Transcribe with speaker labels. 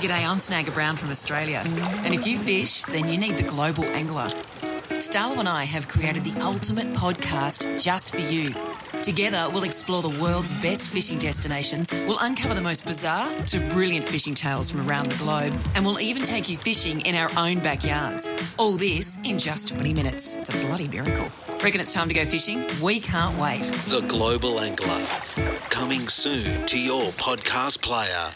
Speaker 1: G'day, I'm Snagger Brown from Australia. And if you fish, then you need the Global Angler. Starlo and I have created the ultimate podcast just for you. Together, we'll explore the world's best fishing destinations, we'll uncover the most bizarre to brilliant fishing tales from around the globe, and we'll even take you fishing in our own backyards. All this in just 20 minutes. It's a bloody miracle. Reckon it's time to go fishing? We can't wait.
Speaker 2: The Global Angler. Coming soon to your podcast player.